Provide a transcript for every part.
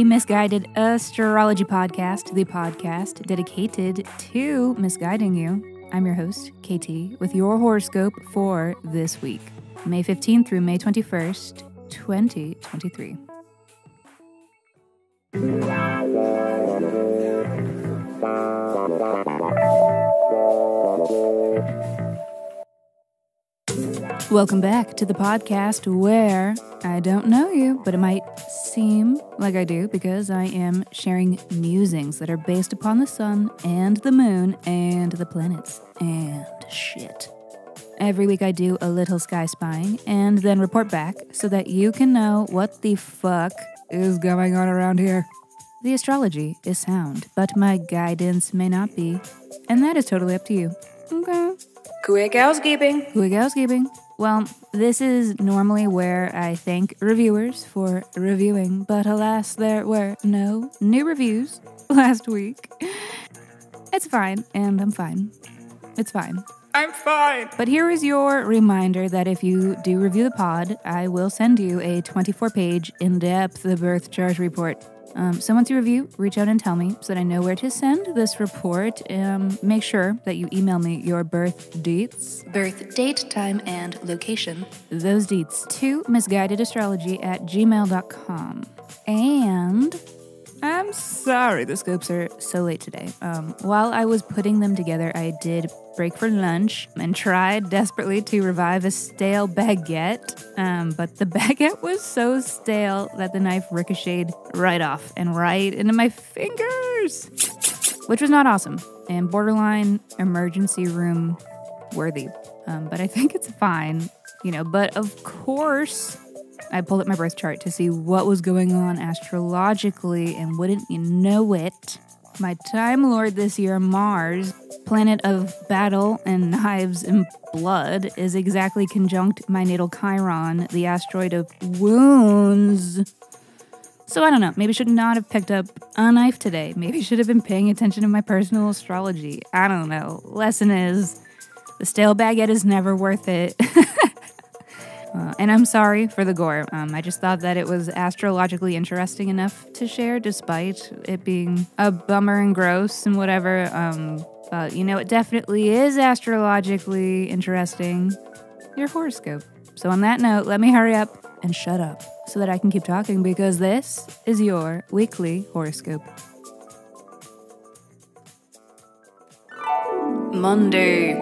weekly misguided astrology podcast, the podcast dedicated to misguiding you. I'm your host, KT, with your horoscope for this week, May 15th through May 21st, 2023. Welcome back to the podcast where I don't know you, but it might seem like I do because I am sharing musings that are based upon the sun and the moon and the planets and shit. Every week I do a little sky spying and then report back so that you can know what the fuck is going on around here. The astrology is sound, but my guidance may not be, and that is totally up to you. Okay. Quick housekeeping. Quick housekeeping. Well, this is normally where I thank reviewers for reviewing, but alas, there were no new reviews last week. It's fine, and I'm fine. It's fine. I'm fine. But here is your reminder that if you do review the pod, I will send you a 24 page, in depth birth chart report. Um, so once you review, reach out and tell me so that I know where to send this report. Um, make sure that you email me your birth dates, birth date, time, and location. Those dates to misguidedastrology at gmail.com. And I'm sorry the scopes are so late today. Um, while I was putting them together, I did break for lunch and tried desperately to revive a stale baguette. Um, but the baguette was so stale that the knife ricocheted right off and right into my fingers, which was not awesome and borderline emergency room worthy. Um, but I think it's fine, you know. But of course, I pulled up my birth chart to see what was going on astrologically, and wouldn't you know it, my Time Lord this year, Mars, planet of battle and knives and blood, is exactly conjunct my natal Chiron, the asteroid of wounds. So I don't know, maybe should not have picked up a knife today. Maybe should have been paying attention to my personal astrology. I don't know. Lesson is the stale baguette is never worth it. Uh, and I'm sorry for the gore. Um, I just thought that it was astrologically interesting enough to share, despite it being a bummer and gross and whatever. Um, but you know, it definitely is astrologically interesting. Your horoscope. So, on that note, let me hurry up and shut up so that I can keep talking because this is your weekly horoscope. Monday.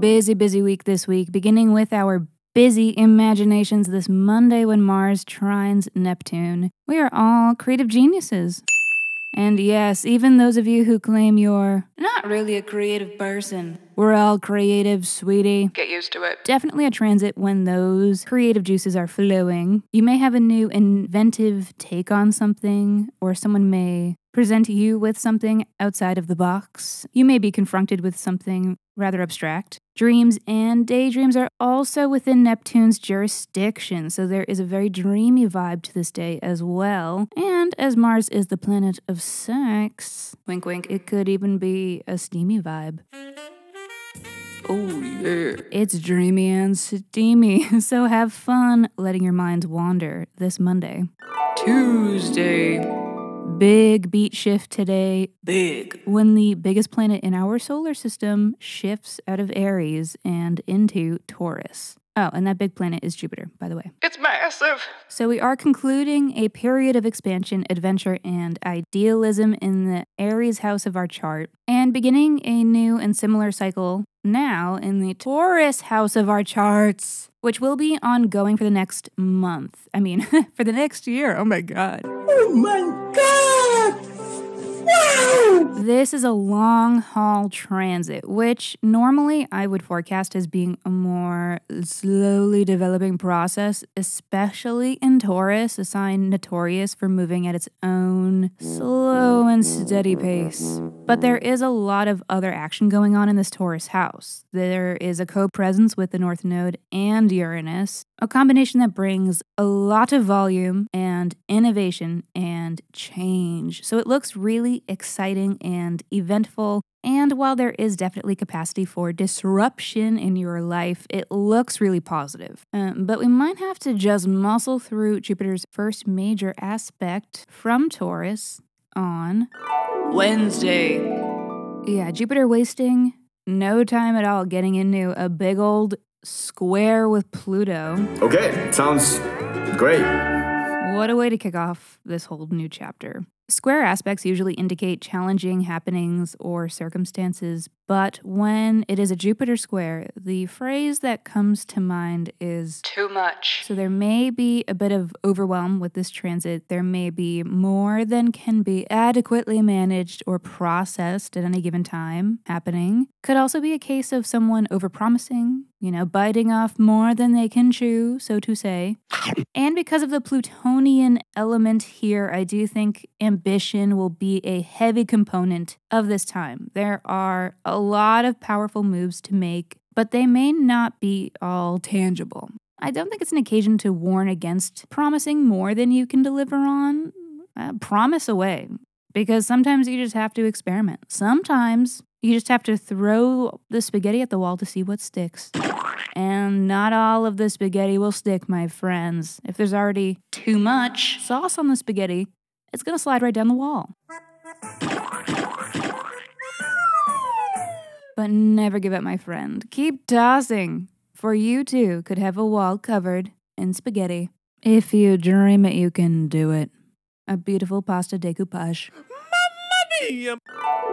Busy, busy week this week, beginning with our busy imaginations this Monday when Mars trines Neptune. We are all creative geniuses. And yes, even those of you who claim you're not really a creative person, we're all creative, sweetie. Get used to it. Definitely a transit when those creative juices are flowing. You may have a new inventive take on something, or someone may present you with something outside of the box. You may be confronted with something rather abstract. Dreams and daydreams are also within Neptune's jurisdiction, so there is a very dreamy vibe to this day as well. And as Mars is the planet of sex, wink wink, it could even be a steamy vibe. Oh, yeah. It's dreamy and steamy, so have fun letting your minds wander this Monday. Tuesday. Big beat shift today. Big. When the biggest planet in our solar system shifts out of Aries and into Taurus. Oh, and that big planet is Jupiter, by the way. It's massive. So we are concluding a period of expansion, adventure, and idealism in the Aries house of our chart, and beginning a new and similar cycle now in the Taurus house of our charts, which will be ongoing for the next month. I mean, for the next year. Oh my God. Oh my god! Wow! This is a long haul transit, which normally I would forecast as being a more slowly developing process, especially in Taurus, a sign notorious for moving at its own slow and steady pace. But there is a lot of other action going on in this Taurus house. There is a co presence with the North Node and Uranus, a combination that brings a lot of volume and innovation and change. So it looks really exciting and eventful. And while there is definitely capacity for disruption in your life, it looks really positive. Um, but we might have to just muscle through Jupiter's first major aspect from Taurus on Wednesday. yeah, Jupiter wasting no time at all getting into a big old square with Pluto. Okay, sounds great. What a way to kick off this whole new chapter. Square aspects usually indicate challenging happenings or circumstances, but when it is a Jupiter square, the phrase that comes to mind is Too much. so there may be a bit of overwhelm with this transit. There may be more than can be adequately managed or processed at any given time happening. Could also be a case of someone overpromising, you know, biting off more than they can chew, so to say. And because of the Plutonian element here, I do think ambition will be a heavy component of this time. There are a lot of powerful moves to make, but they may not be all tangible. I don't think it's an occasion to warn against promising more than you can deliver on. Uh, promise away. Because sometimes you just have to experiment. Sometimes you just have to throw the spaghetti at the wall to see what sticks. And not all of the spaghetti will stick, my friends. If there's already too much sauce on the spaghetti, it's gonna slide right down the wall. But never give up, my friend. Keep tossing, for you too could have a wall covered in spaghetti. If you dream it, you can do it. A beautiful pasta decoupage.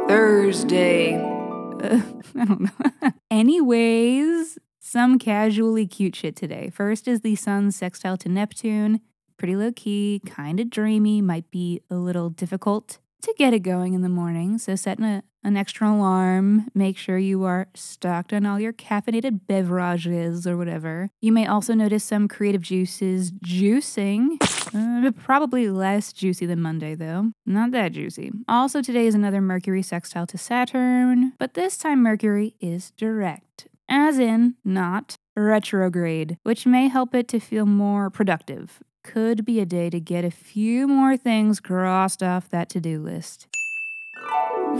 Thursday. Uh, I don't know. Anyways, some casually cute shit today. First is the sun's sextile to Neptune. Pretty low key, kind of dreamy, might be a little difficult to get it going in the morning. So set an, an extra alarm. Make sure you are stocked on all your caffeinated beverages or whatever. You may also notice some creative juices juicing. Uh, probably less juicy than Monday, though. Not that juicy. Also, today is another Mercury sextile to Saturn, but this time Mercury is direct, as in not retrograde, which may help it to feel more productive. Could be a day to get a few more things crossed off that to do list.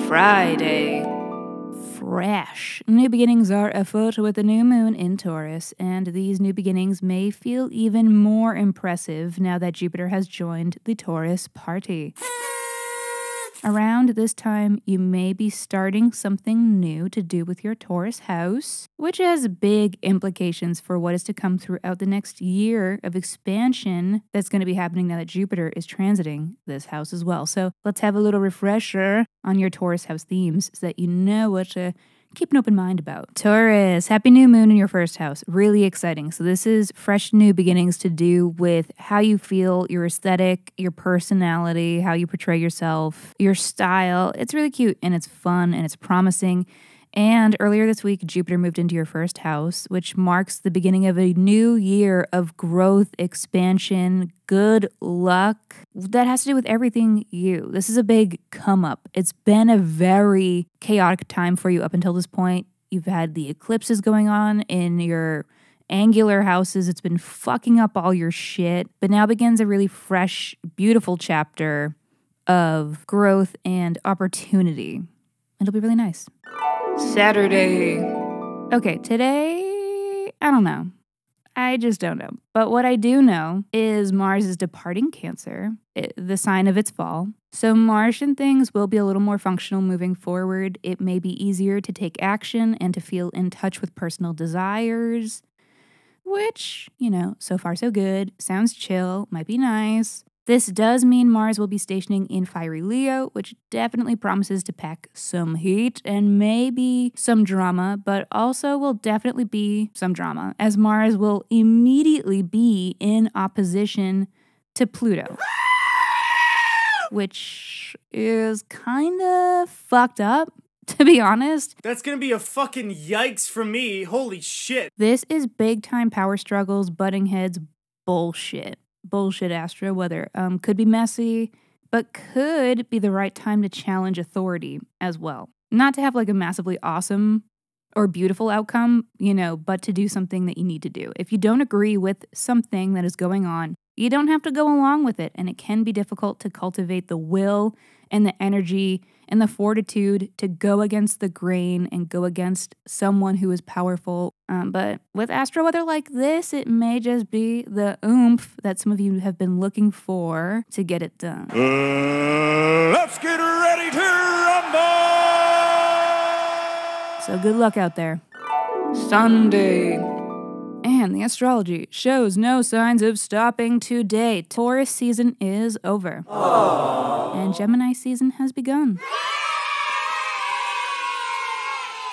Friday. Fresh. New beginnings are afoot with the new moon in Taurus, and these new beginnings may feel even more impressive now that Jupiter has joined the Taurus party. Around this time, you may be starting something new to do with your Taurus house, which has big implications for what is to come throughout the next year of expansion that's going to be happening now that Jupiter is transiting this house as well. So let's have a little refresher on your Taurus house themes so that you know what to keep an open mind about. Taurus, happy new moon in your first house. Really exciting. So, this is fresh new beginnings to do with how you feel, your aesthetic, your personality, how you portray yourself, your style. It's really cute and it's fun and it's promising. And earlier this week, Jupiter moved into your first house, which marks the beginning of a new year of growth, expansion, good luck. That has to do with everything you. This is a big come up. It's been a very chaotic time for you up until this point. You've had the eclipses going on in your angular houses. It's been fucking up all your shit. But now begins a really fresh, beautiful chapter of growth and opportunity. It'll be really nice. Saturday. Okay, today, I don't know. I just don't know. But what I do know is Mars is departing Cancer, it, the sign of its fall. So Martian things will be a little more functional moving forward. It may be easier to take action and to feel in touch with personal desires, which, you know, so far so good. Sounds chill, might be nice. This does mean Mars will be stationing in fiery Leo, which definitely promises to pack some heat and maybe some drama, but also will definitely be some drama, as Mars will immediately be in opposition to Pluto, which is kind of fucked up. To be honest, That's gonna be a fucking yikes for me. Holy shit. this is big time power struggles, butting heads, bullshit. Bullshit astro weather. Um, could be messy, but could be the right time to challenge authority as well. Not to have like a massively awesome or beautiful outcome, you know, but to do something that you need to do. If you don't agree with something that is going on, you don't have to go along with it. And it can be difficult to cultivate the will and the energy and the fortitude to go against the grain and go against someone who is powerful. Um, but with astro weather like this, it may just be the oomph that some of you have been looking for to get it done. Uh, let's get ready to rumble! So good luck out there. Sunday. And the astrology shows no signs of stopping today. Taurus season is over. And Gemini season has begun.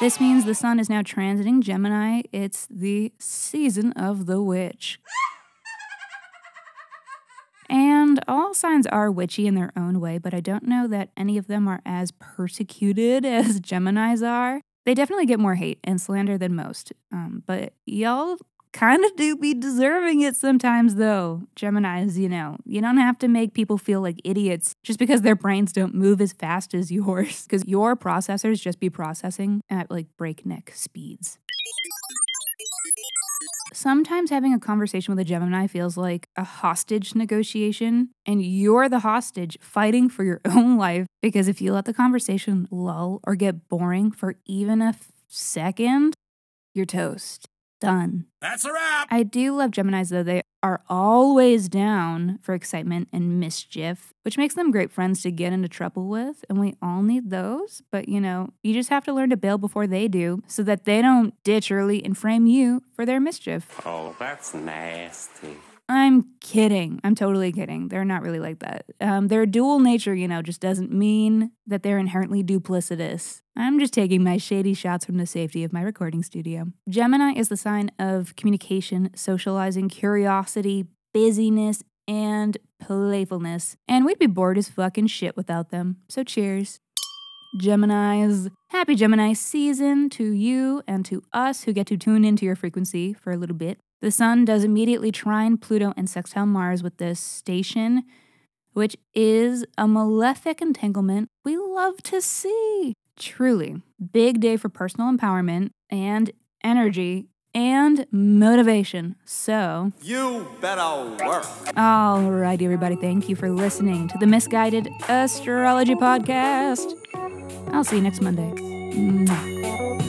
This means the sun is now transiting Gemini. It's the season of the witch. And all signs are witchy in their own way, but I don't know that any of them are as persecuted as Geminis are. They definitely get more hate and slander than most. Um, but y'all kind of do be deserving it sometimes, though. Geminis, you know, you don't have to make people feel like idiots just because their brains don't move as fast as yours, because your processors just be processing at like breakneck speeds. Sometimes having a conversation with a Gemini feels like a hostage negotiation, and you're the hostage fighting for your own life because if you let the conversation lull or get boring for even a f- second, you're toast. Done. That's a wrap! I do love Geminis, though. They are always down for excitement and mischief, which makes them great friends to get into trouble with. And we all need those. But, you know, you just have to learn to bail before they do so that they don't ditch early and frame you for their mischief. Oh, that's nasty. I'm kidding. I'm totally kidding. They're not really like that. Um, their dual nature, you know, just doesn't mean that they're inherently duplicitous. I'm just taking my shady shots from the safety of my recording studio. Gemini is the sign of communication, socializing, curiosity, busyness, and playfulness. And we'd be bored as fucking shit without them. So cheers. Geminis. Happy Gemini season to you and to us who get to tune into your frequency for a little bit. The Sun does immediately trine Pluto and sextile Mars with this station, which is a malefic entanglement we love to see. Truly, big day for personal empowerment and energy and motivation. So, You better work. alrighty, everybody, thank you for listening to the Misguided Astrology Podcast. I'll see you next Monday. Mwah.